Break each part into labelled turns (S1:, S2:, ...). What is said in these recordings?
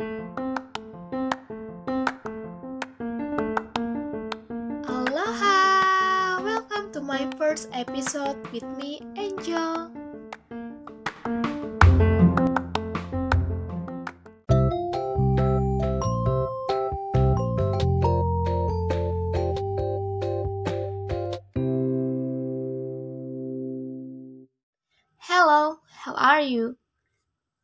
S1: Aloha! Welcome to my first episode with me, Angel. Hello, how are you?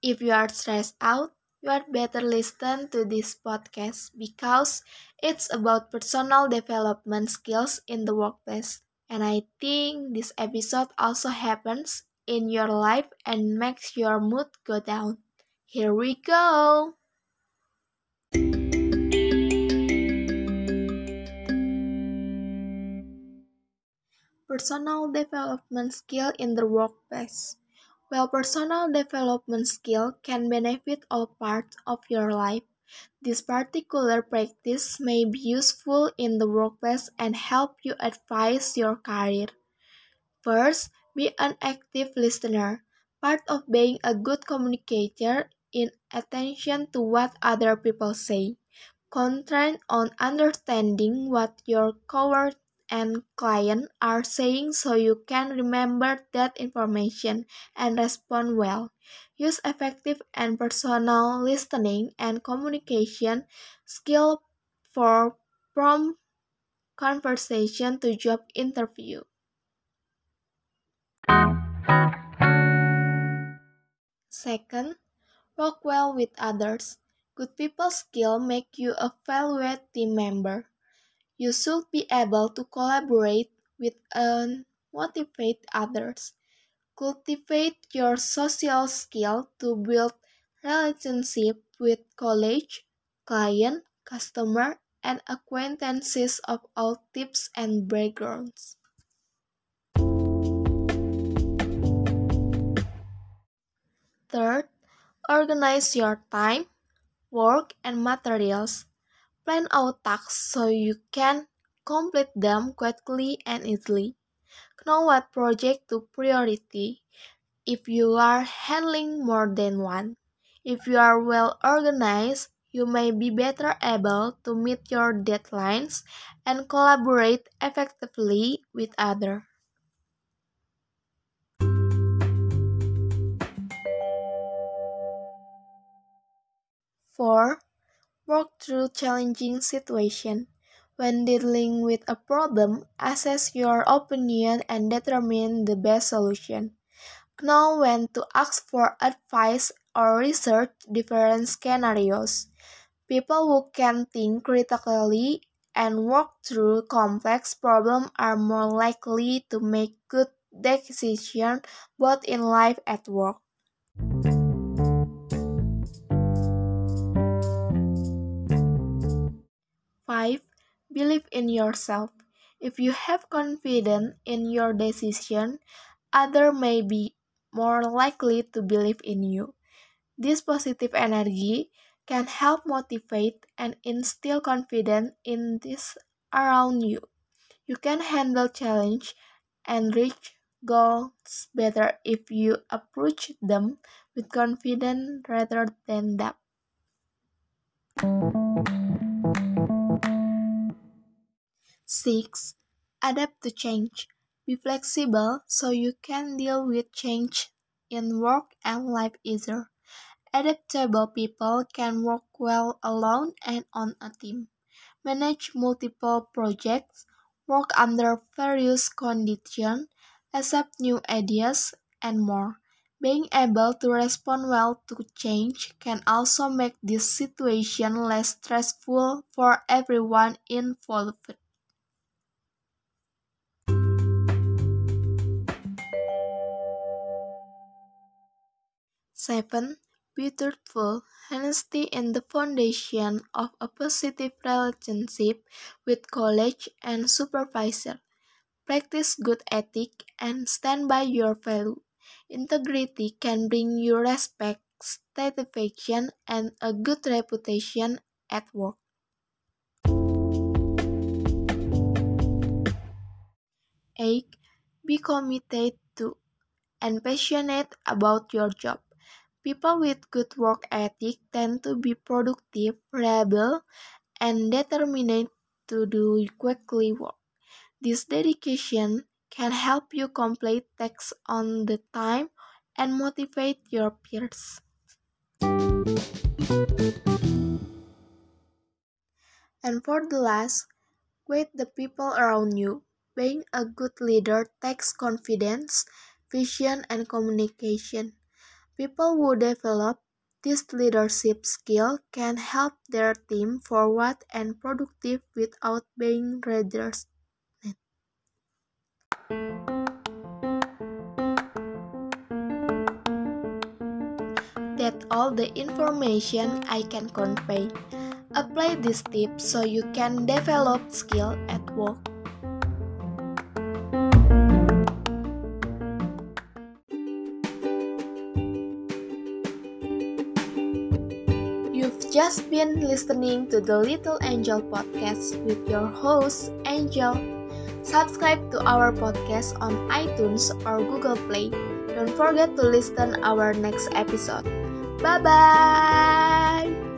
S1: If you are stressed out, you had better listen to this podcast because it's about personal development skills in the workplace. And I think this episode also happens in your life and makes your mood go down. Here we go! Personal development skill in the workplace. While personal development skill can benefit all parts of your life, this particular practice may be useful in the workplace and help you advance your career. First, be an active listener. Part of being a good communicator in attention to what other people say. Concentrate on understanding what your coworkers and client are saying so you can remember that information and respond well. Use effective and personal listening and communication skill for prompt conversation to job interview. Second, work well with others. Good people skill make you a valued team member. You should be able to collaborate with and motivate others. Cultivate your social skill to build relationship with colleagues, client, customer, and acquaintances of all types and backgrounds. Third, organize your time, work, and materials. Plan out tasks so you can complete them quickly and easily. Know what project to priority if you are handling more than one. If you are well organized, you may be better able to meet your deadlines and collaborate effectively with others. 4. Work through challenging situations. When dealing with a problem, assess your opinion and determine the best solution. Know when to ask for advice or research different scenarios. People who can think critically and work through complex problems are more likely to make good decisions both in life and work. Believe in yourself. If you have confidence in your decision, others may be more likely to believe in you. This positive energy can help motivate and instill confidence in this around you. You can handle challenge and reach goals better if you approach them with confidence rather than doubt. 6. Adapt to change. Be flexible so you can deal with change in work and life easier. Adaptable people can work well alone and on a team, manage multiple projects, work under various conditions, accept new ideas, and more. Being able to respond well to change can also make this situation less stressful for everyone involved. 7. Be truthful. Honesty is the foundation of a positive relationship with college and supervisor. Practice good ethic and stand by your value. Integrity can bring you respect, satisfaction, and a good reputation at work. 8. Be committed to and passionate about your job. People with good work ethic tend to be productive, reliable, and determined to do quickly work. This dedication can help you complete tasks on the time and motivate your peers. And for the last, with the people around you. Being a good leader takes confidence, vision, and communication. People who develop this leadership skill can help their team forward and productive without being leaders. That's all the information I can convey. Apply these tips so you can develop skill at work. You've just been listening to the Little Angel podcast with your host, Angel. Subscribe to our podcast on iTunes or Google Play. Don't forget to listen our next episode. Bye bye.